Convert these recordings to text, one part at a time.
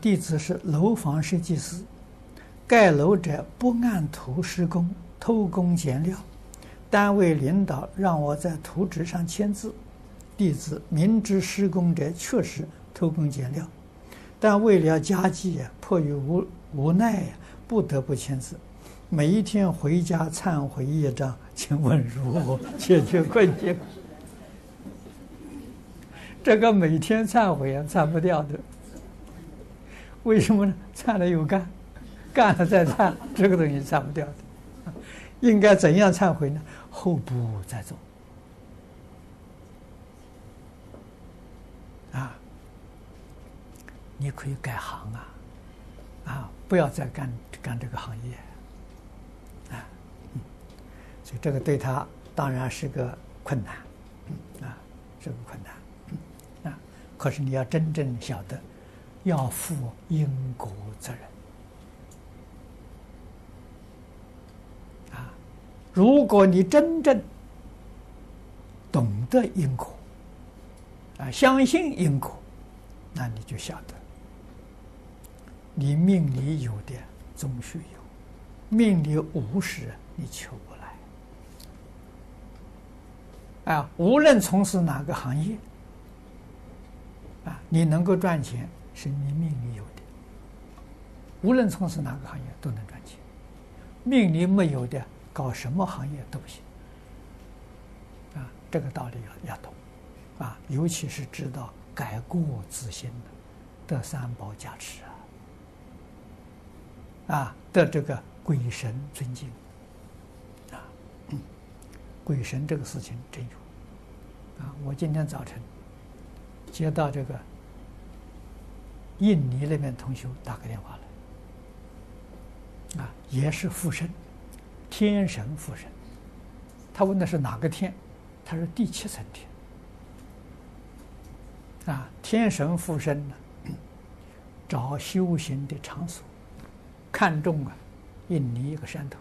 弟子是楼房设计师，盖楼者不按图施工，偷工减料。单位领导让我在图纸上签字，弟子明知施工者确实偷工减料，但为了家计，迫于无无奈呀，不得不签字。每一天回家忏悔业障，请问如何解决困境？这个每天忏悔啊，忏不掉的。为什么呢？忏了又干，干了再忏，这个东西忏不掉的。应该怎样忏悔呢？后不再做。啊，你可以改行啊，啊，不要再干干这个行业。啊，所以这个对他当然是个困难，啊，是个困难，啊，可是你要真正晓得。要负因果责任啊！如果你真正懂得因果啊，相信因果，那你就晓得，你命里有的终须有，命里无时你求不来啊！无论从事哪个行业啊，你能够赚钱。是你命里有的，无论从事哪个行业都能赚钱。命里没有的，搞什么行业都不行。啊，这个道理要要懂，啊，尤其是知道改过自新的，得三宝加持啊，啊，得这个鬼神尊敬，啊，鬼神这个事情真有，啊，我今天早晨接到这个。印尼那边同学打个电话来，啊，也是附身，天神附身。他问的是哪个天？他说第七层天。啊，天神附身呢，找修行的场所，看中啊，印尼一个山头，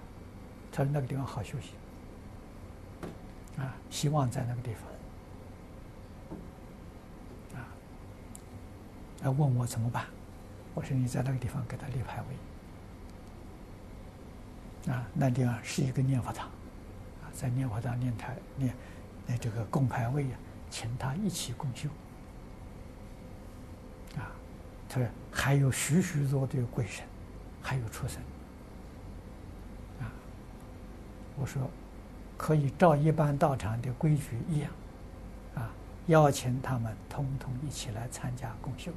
他说那个地方好修行，啊，希望在那个地方。他问我怎么办？我说你在那个地方给他立牌位，啊，那地方是一个念佛堂，啊，在念佛堂念台念那这个供牌位啊，请他一起共修，啊，他说还有许许多多的鬼神，还有畜生，啊，我说可以照一般道场的规矩一样。啊邀请他们通通一起来参加共修，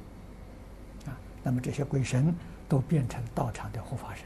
那么这些鬼神都变成道场的护法神。